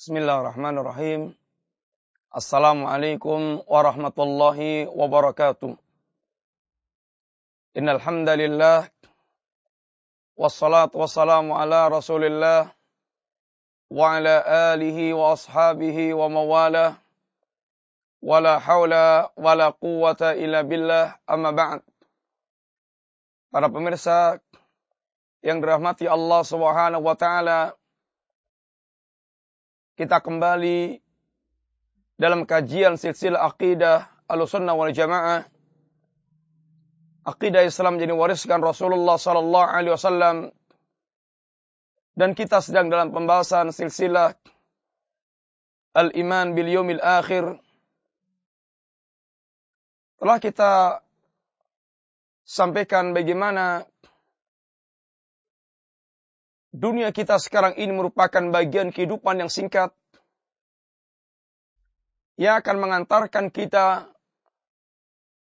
Bismillahirrahmanirrahim. Assalamualaikum warahmatullahi wabarakatuh. Innal hamdalillah wassalatu wassalamu ala Rasulillah wa ala alihi wa ashabihi wa mawala wala haula wala quwata illa billah amma ba'd. Para pemirsa yang dirahmati Allah Subhanahu wa taala, kita kembali dalam kajian silsilah akidah Ahlussunnah wal Jamaah. Akidah Islam jadi wariskan Rasulullah sallallahu alaihi wasallam dan kita sedang dalam pembahasan silsilah Al-Iman bil Yawmil Akhir. Telah kita sampaikan bagaimana dunia kita sekarang ini merupakan bagian kehidupan yang singkat yang akan mengantarkan kita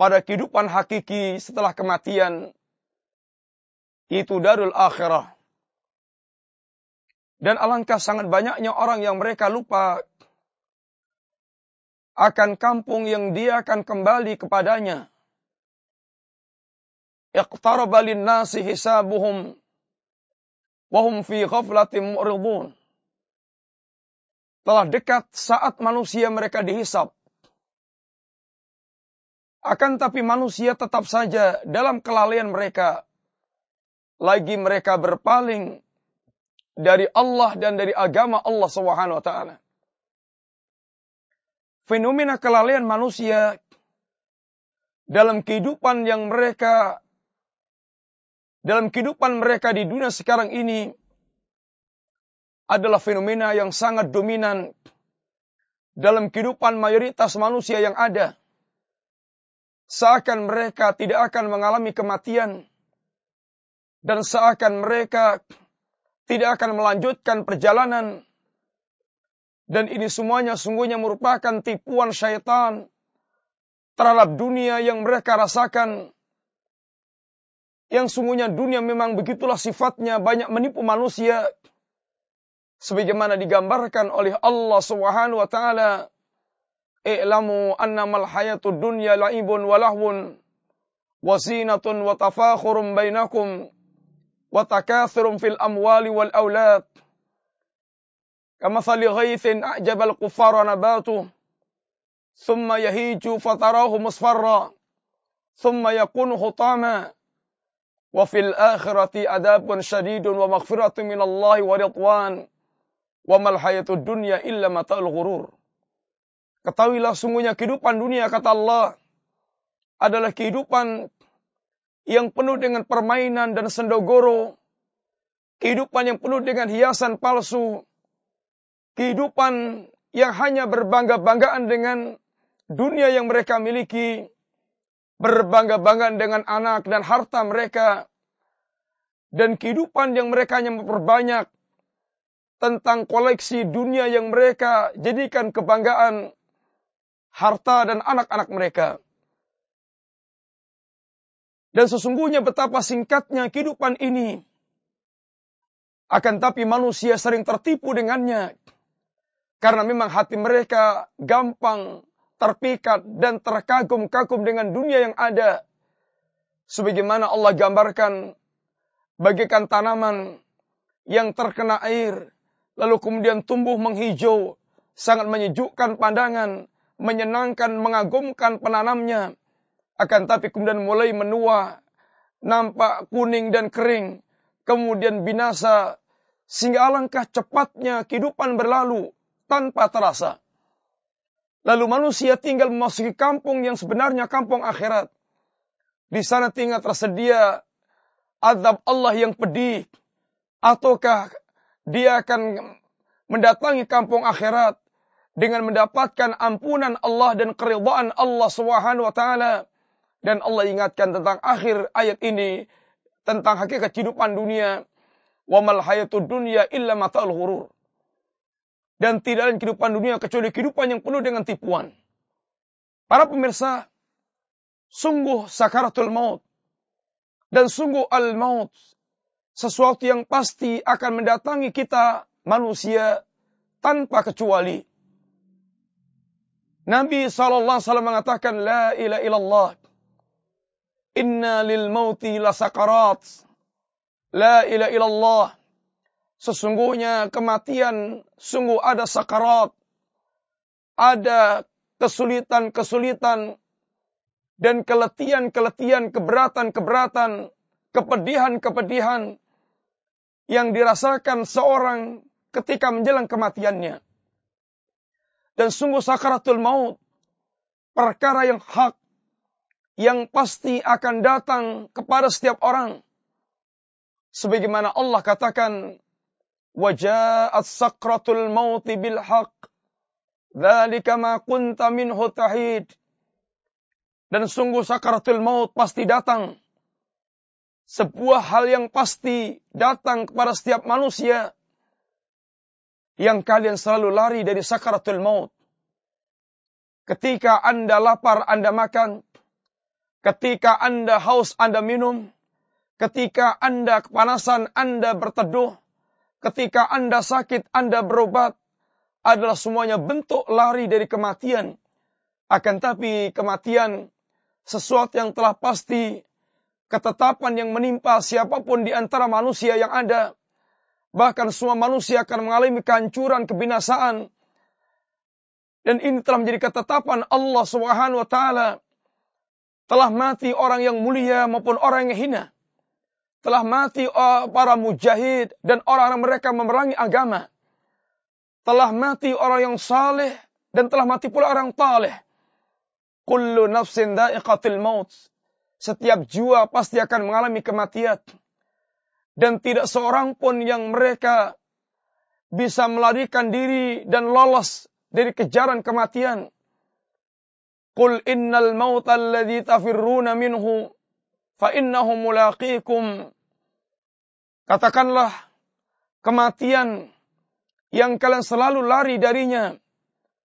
pada kehidupan hakiki setelah kematian itu darul akhirah. Dan alangkah sangat banyaknya orang yang mereka lupa akan kampung yang dia akan kembali kepadanya. Iqtaraba lin-nasi hisabuhum wahum fi ghaflatin mu'ridun. Telah dekat saat manusia mereka dihisap. Akan tapi manusia tetap saja dalam kelalaian mereka. Lagi mereka berpaling dari Allah dan dari agama Allah Subhanahu wa taala. Fenomena kelalaian manusia dalam kehidupan yang mereka dalam kehidupan mereka di dunia sekarang ini adalah fenomena yang sangat dominan dalam kehidupan mayoritas manusia yang ada. Seakan mereka tidak akan mengalami kematian dan seakan mereka tidak akan melanjutkan perjalanan dan ini semuanya sungguhnya merupakan tipuan syaitan terhadap dunia yang mereka rasakan yang sungguhnya dunia memang begitulah sifatnya. Banyak menipu manusia. Sebagaimana digambarkan oleh Allah Subhanahu wa taala i'lamu annamal hayatud dunya la'ibun wa lahwun wa zinatun wa tafakhurun bainakum wa takathurun fil amwali wal aulad kamathali ghaythin a'jaba al-kuffara nabatuh thumma yahiju fatarahu musfarra thumma yakunu hutama wa fil akhirati adabun syadidun wa maghfiratun minallahi wa ridwan. Wa mal hayatud dunya. Ketahuilah sungguhnya kehidupan dunia kata Allah adalah kehidupan yang penuh dengan permainan dan sendogoro, kehidupan yang penuh dengan hiasan palsu, kehidupan yang hanya berbangga-banggaan dengan dunia yang mereka miliki, berbangga-banggaan dengan anak dan harta mereka, dan kehidupan yang mereka hanya memperbanyak tentang koleksi dunia yang mereka jadikan kebanggaan harta dan anak-anak mereka. Dan sesungguhnya betapa singkatnya kehidupan ini. Akan tapi manusia sering tertipu dengannya. Karena memang hati mereka gampang terpikat dan terkagum-kagum dengan dunia yang ada. Sebagaimana Allah gambarkan bagaikan tanaman yang terkena air, lalu kemudian tumbuh menghijau, sangat menyejukkan pandangan, menyenangkan, mengagumkan penanamnya. Akan tapi kemudian mulai menua, nampak kuning dan kering, kemudian binasa, sehingga alangkah cepatnya kehidupan berlalu tanpa terasa. Lalu manusia tinggal memasuki kampung yang sebenarnya kampung akhirat. Di sana tinggal tersedia azab Allah yang pedih. Ataukah dia akan mendatangi kampung akhirat dengan mendapatkan ampunan Allah dan keridhaan Allah Subhanahu wa taala. Dan Allah ingatkan tentang akhir ayat ini tentang hakikat kehidupan dunia. Wa mal hayatud dunya illa mata'ul ghurur. Dan tidak ada kehidupan dunia kecuali kehidupan yang penuh dengan tipuan. Para pemirsa, sungguh sakaratul maut. Dan sungguh al-maut. Sesuatu yang pasti akan mendatangi kita manusia tanpa kecuali. Nabi SAW mengatakan, La ilaha illallah. Inna lil mauti la sakarat. La ilaha illallah. Sesungguhnya kematian sungguh ada sakarat. Ada kesulitan-kesulitan dan keletihan-keletihan, keberatan-keberatan, kepedihan-kepedihan yang dirasakan seorang ketika menjelang kematiannya. Dan sungguh sakaratul maut, perkara yang hak, yang pasti akan datang kepada setiap orang. Sebagaimana Allah katakan, وَجَاءَتْ sakratul maut bil haq. Dzalika ma kunta minhu tahid. Dan sungguh sakaratul maut pasti datang. Sebuah hal yang pasti datang kepada setiap manusia yang kalian selalu lari dari sakaratul maut. Ketika Anda lapar, Anda makan. Ketika Anda haus, Anda minum. Ketika Anda kepanasan, Anda berteduh. Ketika Anda sakit, Anda berobat. Adalah semuanya bentuk lari dari kematian. Akan tapi kematian sesuatu yang telah pasti ketetapan yang menimpa siapa pun di antara manusia yang ada Bahkan semua manusia akan mengalami kehancuran, kebinasaan. Dan ini telah menjadi ketetapan Allah Subhanahu wa taala. Telah mati orang yang mulia maupun orang yang hina. Telah mati uh, para mujahid dan orang-orang mereka memerangi agama. Telah mati orang yang saleh dan telah mati pula orang taleh. Kullu nafsin da'iqatil maut. Setiap jiwa pasti akan mengalami kematian dan tidak seorang pun yang mereka bisa melarikan diri dan lolos dari kejaran kematian. Qul innal mauta alladhi tafirruna minhu fa innahu mulaqikum. Katakanlah kematian yang kalian selalu lari darinya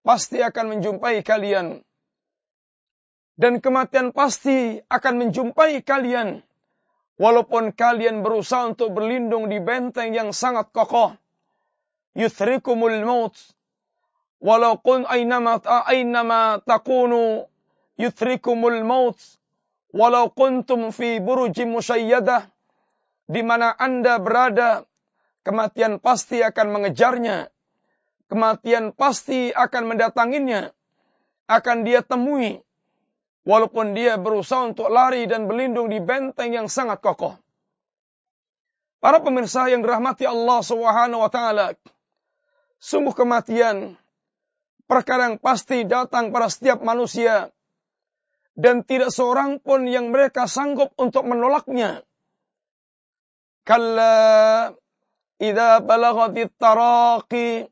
pasti akan menjumpai kalian. Dan kematian pasti akan menjumpai kalian. Walaupun kalian berusaha untuk berlindung di benteng yang sangat kokoh. Yuthrikumul maut. Walau kun aynama, aynama takunu yuthrikumul maut. Walau kuntum fi burujim musayyadah. Di mana anda berada, kematian pasti akan mengejarnya. Kematian pasti akan mendatanginya. Akan dia temui Walaupun dia berusaha untuk lari dan berlindung di benteng yang sangat kokoh. Para pemirsa yang dirahmati Allah Subhanahu wa taala, sungguh kematian perkara yang pasti datang pada setiap manusia dan tidak seorang pun yang mereka sanggup untuk menolaknya. Kalla idza balaghatit taraqi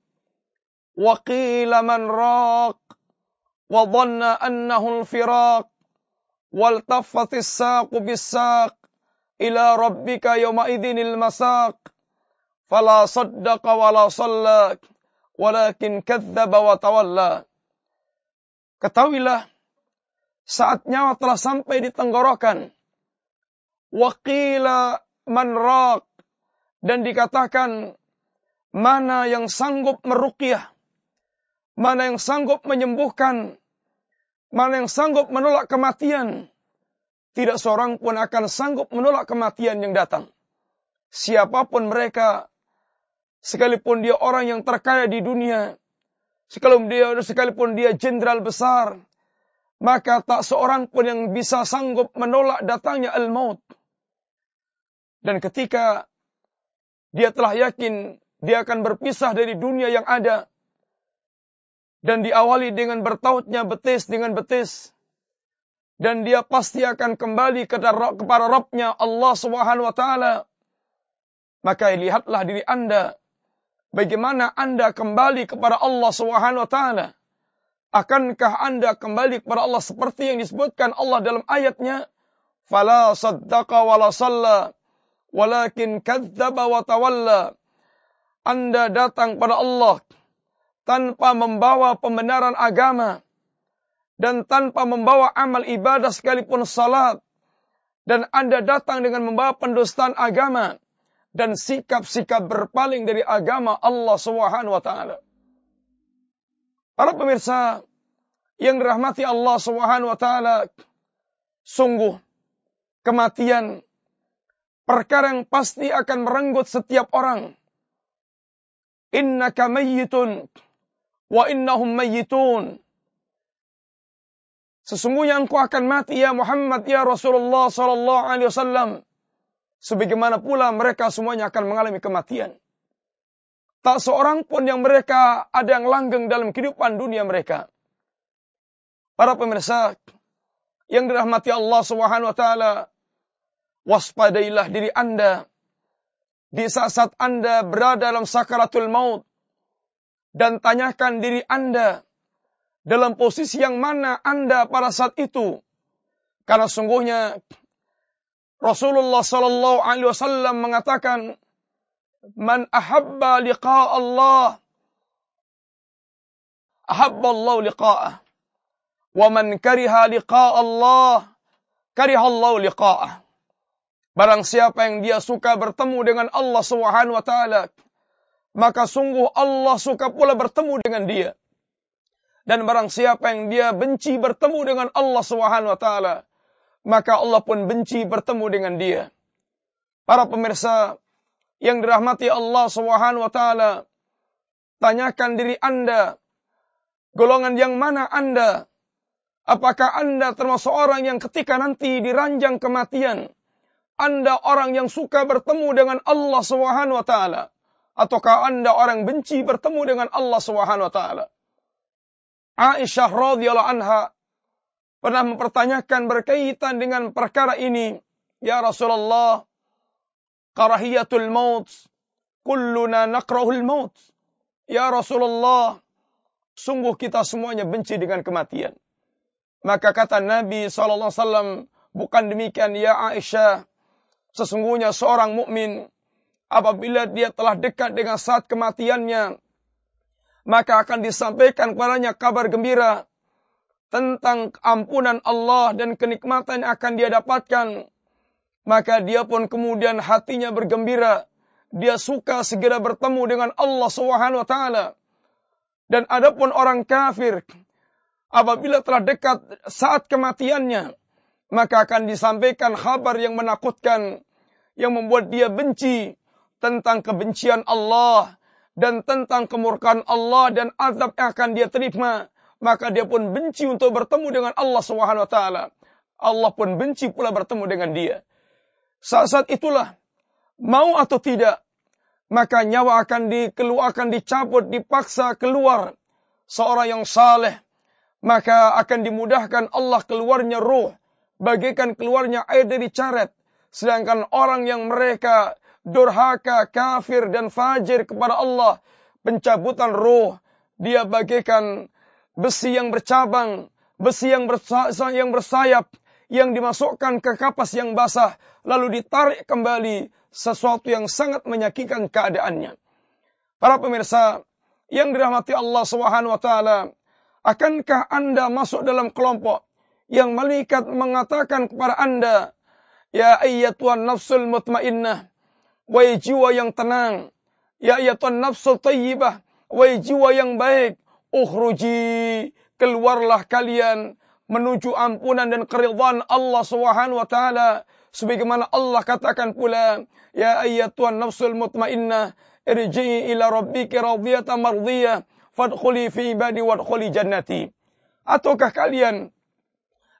wa qila man raq wa dhanna annahu al-firaq wal taffatis saqu bis-saq ila rabbika yawma idhinil masaq fala saddaqa wala salla walakin kadzdzaba wa tawalla Ketahuilah saat nyawa telah sampai di tenggorokan, wakila manrak, dan dikatakan, mana yang sanggup meruqyah, mana yang sanggup menyembuhkan, mana yang sanggup menolak kematian. Tidak seorang pun akan sanggup menolak kematian yang datang. Siapa pun mereka, sekalipun dia orang yang terkaya di dunia, sekalipun dia sekalipun dia jenderal besar, maka tak seorang pun yang bisa sanggup menolak datangnya al-maut. Dan ketika dia telah yakin dia akan berpisah dari dunia yang ada, dan diawali dengan bertautnya betis dengan betis dan dia pasti akan kembali kepada Rabbnya Allah Subhanahu wa taala maka lihatlah diri Anda bagaimana Anda kembali kepada Allah Subhanahu wa taala akankah Anda kembali kepada Allah seperti yang disebutkan Allah dalam ayatnya? Fala saddaqa wala salla walakin kadzdzaba wa tawalla. Anda datang pada Allah tanpa membawa pembenaran agama dan tanpa membawa amal ibadah sekalipun salat. Dan Anda datang dengan membawa pendustaan agama dan sikap-sikap berpaling dari agama Allah Subhanahu wa taala. Para pemirsa yang dirahmati Allah Subhanahu wa taala, sungguh kematian perkara yang pasti akan merenggut setiap orang. Innaka mayyitun wa innahum mayyitun. Sesungguhnya engkau akan mati ya Muhammad ya Rasulullah sallallahu alaihi wasallam. Sebagaimana pula mereka semuanya akan mengalami kematian. Tak seorang pun yang mereka ada yang langgeng dalam kehidupan dunia mereka. Para pemirsa yang dirahmati Allah Subhanahu wa taala, waspadailah diri Anda di saat-saat Anda berada dalam sakaratul maut dan tanyakan diri Anda dalam posisi yang mana Anda pada saat itu. Karena sungguhnya Rasulullah sallallahu alaihi wasallam mengatakan Man ahabba liqa Allah ahabba Allah liqa'ah. Wa man kariha liqa Allah kariha Allah liqa'ah. Barang siapa yang dia suka bertemu dengan Allah Subhanahu wa taala, maka sungguh Allah suka pula bertemu dengan dia. Dan barang siapa yang dia benci bertemu dengan Allah Subhanahu wa taala, maka Allah pun benci bertemu dengan dia. Para pemirsa yang dirahmati Allah Subhanahu wa taala. Tanyakan diri Anda, golongan yang mana Anda? Apakah Anda termasuk orang yang ketika nanti diranjang kematian, Anda orang yang suka bertemu dengan Allah Subhanahu wa taala? Ataukah Anda orang benci bertemu dengan Allah Subhanahu wa taala? Aisyah radhiyallahu anha pernah mempertanyakan berkaitan dengan perkara ini, "Ya Rasulullah, karahiyatul maut. Kulluna nakrahul maut. Ya Rasulullah, sungguh kita semuanya benci dengan kematian. Maka kata Nabi SAW, bukan demikian ya Aisyah. Sesungguhnya seorang mukmin apabila dia telah dekat dengan saat kematiannya, maka akan disampaikan kepadanya kabar gembira tentang ampunan Allah dan kenikmatan yang akan dia dapatkan maka dia pun kemudian hatinya bergembira. Dia suka segera bertemu dengan Allah Subhanahu wa taala. Dan adapun orang kafir apabila telah dekat saat kematiannya, maka akan disampaikan kabar yang menakutkan yang membuat dia benci tentang kebencian Allah dan tentang kemurkaan Allah dan azab yang akan dia terima, maka dia pun benci untuk bertemu dengan Allah Subhanahu wa taala. Allah pun benci pula bertemu dengan dia. Saat-saat itulah mau atau tidak maka nyawa akan dikeluarkan dicabut dipaksa keluar seorang yang saleh. Maka akan dimudahkan Allah keluarnya ruh bagaikan keluarnya air dari caret. Sedangkan orang yang mereka durhaka kafir dan fajir kepada Allah pencabutan ruh dia bagaikan besi yang bercabang besi yang bersayap yang dimasukkan ke kapas yang basah lalu ditarik kembali sesuatu yang sangat menyakitkan keadaannya. Para pemirsa yang dirahmati Allah Subhanahu wa taala, akankah Anda masuk dalam kelompok yang malaikat mengatakan kepada Anda, "Ya ayyatuhan nafsul mutmainnah, wahai jiwa yang tenang, ya ayyatuhan nafsul tayyibah, wahai jiwa yang baik, ukhruji, keluarlah kalian menuju ampunan dan keridhaan Allah Subhanahu wa taala. Sebagaimana Allah katakan pula ya ayyatuhan nafsul mutmainnah irji'i ila rabbiki radiyatan mardiyah fadkhuli fi ibadi wadkhuli jannati. Ataukah kalian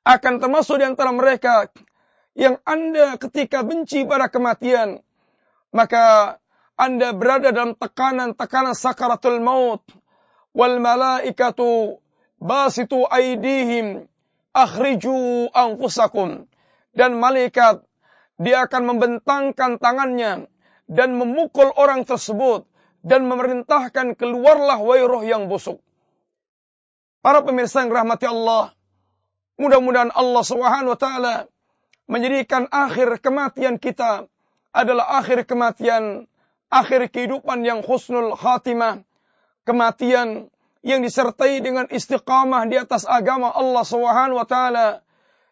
akan termasuk di antara mereka yang Anda ketika benci pada kematian maka Anda berada dalam tekanan-tekanan sakaratul maut wal malaikatu basitu aidihim akhriju anfusakum dan malaikat dia akan membentangkan tangannya dan memukul orang tersebut dan memerintahkan keluarlah wahai yang busuk. Para pemirsa yang rahmati Allah, mudah-mudahan Allah Subhanahu wa taala menjadikan akhir kematian kita adalah akhir kematian, akhir kehidupan yang husnul khatimah, kematian yang disertai dengan istiqamah di atas agama Allah Subhanahu wa taala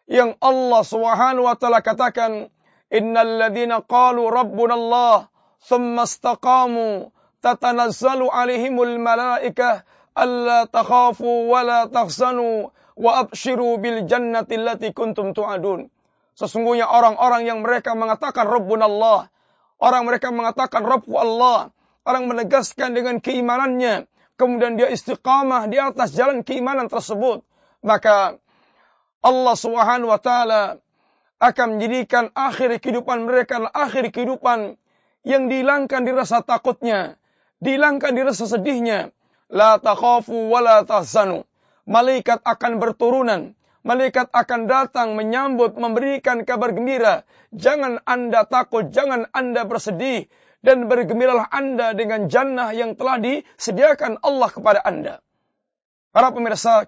yang Allah Subhanahu wa taala katakan innal ladzina qalu rabbuna Allah thumma istaqamu tatanazzalu alaihimul malaikah alla takhafu wa tahzanu wa abshiru bil jannati allati kuntum tu'adun. Sesungguhnya orang-orang yang mereka mengatakan Rabbun Allah, orang mereka mengatakan Rabbu Allah, orang menegaskan dengan keimanannya, kemudian dia istiqamah di atas jalan keimanan tersebut, maka Allah Subhanahu wa taala akan menjadikan akhir kehidupan mereka akhir kehidupan yang dihilangkan di rasa takutnya, dihilangkan di rasa sedihnya. La takhafu wa la tahzanu. Malaikat akan berturunan. Malaikat akan datang menyambut, memberikan kabar gembira. Jangan anda takut, jangan anda bersedih. Dan bergembiralah anda dengan jannah yang telah disediakan Allah kepada anda. Para pemirsa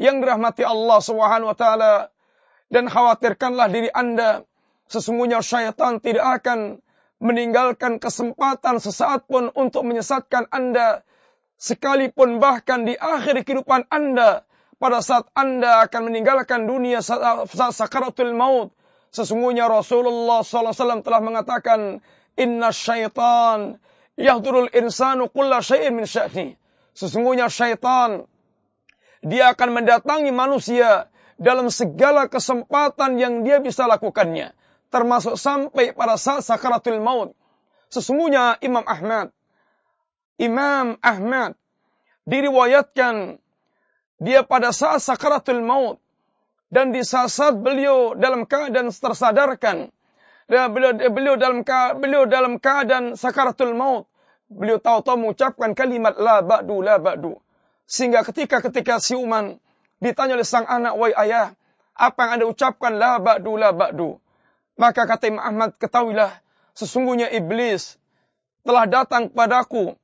yang dirahmati Allah Subhanahu wa taala dan khawatirkanlah diri anda sesungguhnya syaitan tidak akan meninggalkan kesempatan sesaat pun untuk menyesatkan anda sekalipun bahkan di akhir kehidupan anda pada saat anda akan meninggalkan dunia saat, sakaratul maut sesungguhnya Rasulullah SAW telah mengatakan inna syaitan yahdurul insanu kulla syai'in min sya'ni sesungguhnya syaitan dia akan mendatangi manusia dalam segala kesempatan yang dia bisa lakukannya termasuk sampai pada saat sakaratul maut. Sesungguhnya Imam Ahmad Imam Ahmad diriwayatkan dia pada saat sakaratul maut dan di saat beliau dalam keadaan tersadarkan beliau, beliau dalam beliau dalam keadaan sakaratul maut beliau tahu-tahu mengucapkan kalimat la ba'du la ba'du sehingga ketika ketika siuman ditanya oleh sang anak wahai ayah apa yang anda ucapkan la ba'du la ba'du maka kata Imam Ahmad ketahuilah sesungguhnya iblis telah datang kepadaku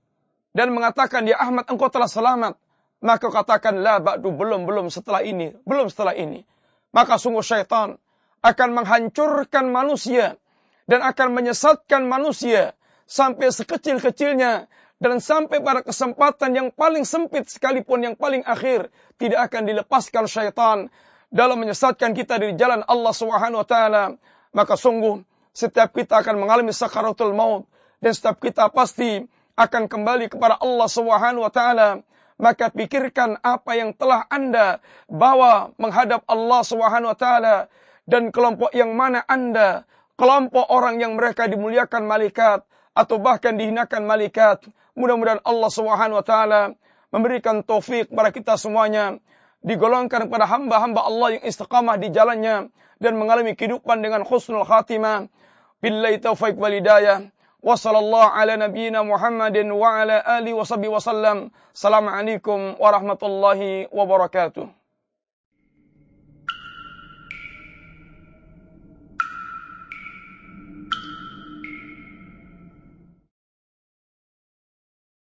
dan mengatakan, "Ya Ahmad, engkau telah selamat." Maka katakan, "La ba'du, belum belum setelah ini, belum setelah ini." Maka sungguh syaitan akan menghancurkan manusia dan akan menyesatkan manusia sampai sekecil-kecilnya dan sampai pada kesempatan yang paling sempit sekalipun yang paling akhir tidak akan dilepaskan syaitan dalam menyesatkan kita dari jalan Allah Subhanahu wa taala. Maka sungguh setiap kita akan mengalami sakaratul maut dan setiap kita pasti akan kembali kepada Allah Subhanahu wa taala, maka pikirkan apa yang telah Anda bawa menghadap Allah Subhanahu wa taala dan kelompok yang mana Anda, kelompok orang yang mereka dimuliakan malaikat atau bahkan dihinakan malaikat. Mudah-mudahan Allah Subhanahu wa taala memberikan taufik kepada kita semuanya, digolongkan kepada hamba-hamba Allah yang istiqamah di jalannya dan mengalami kehidupan dengan khusnul khatimah. Billahi taufik wal hidayah. Ala nabiyyina Muhammadin wa ala alihi wasallam. Assalamualaikum warahmatullahi wabarakatuh.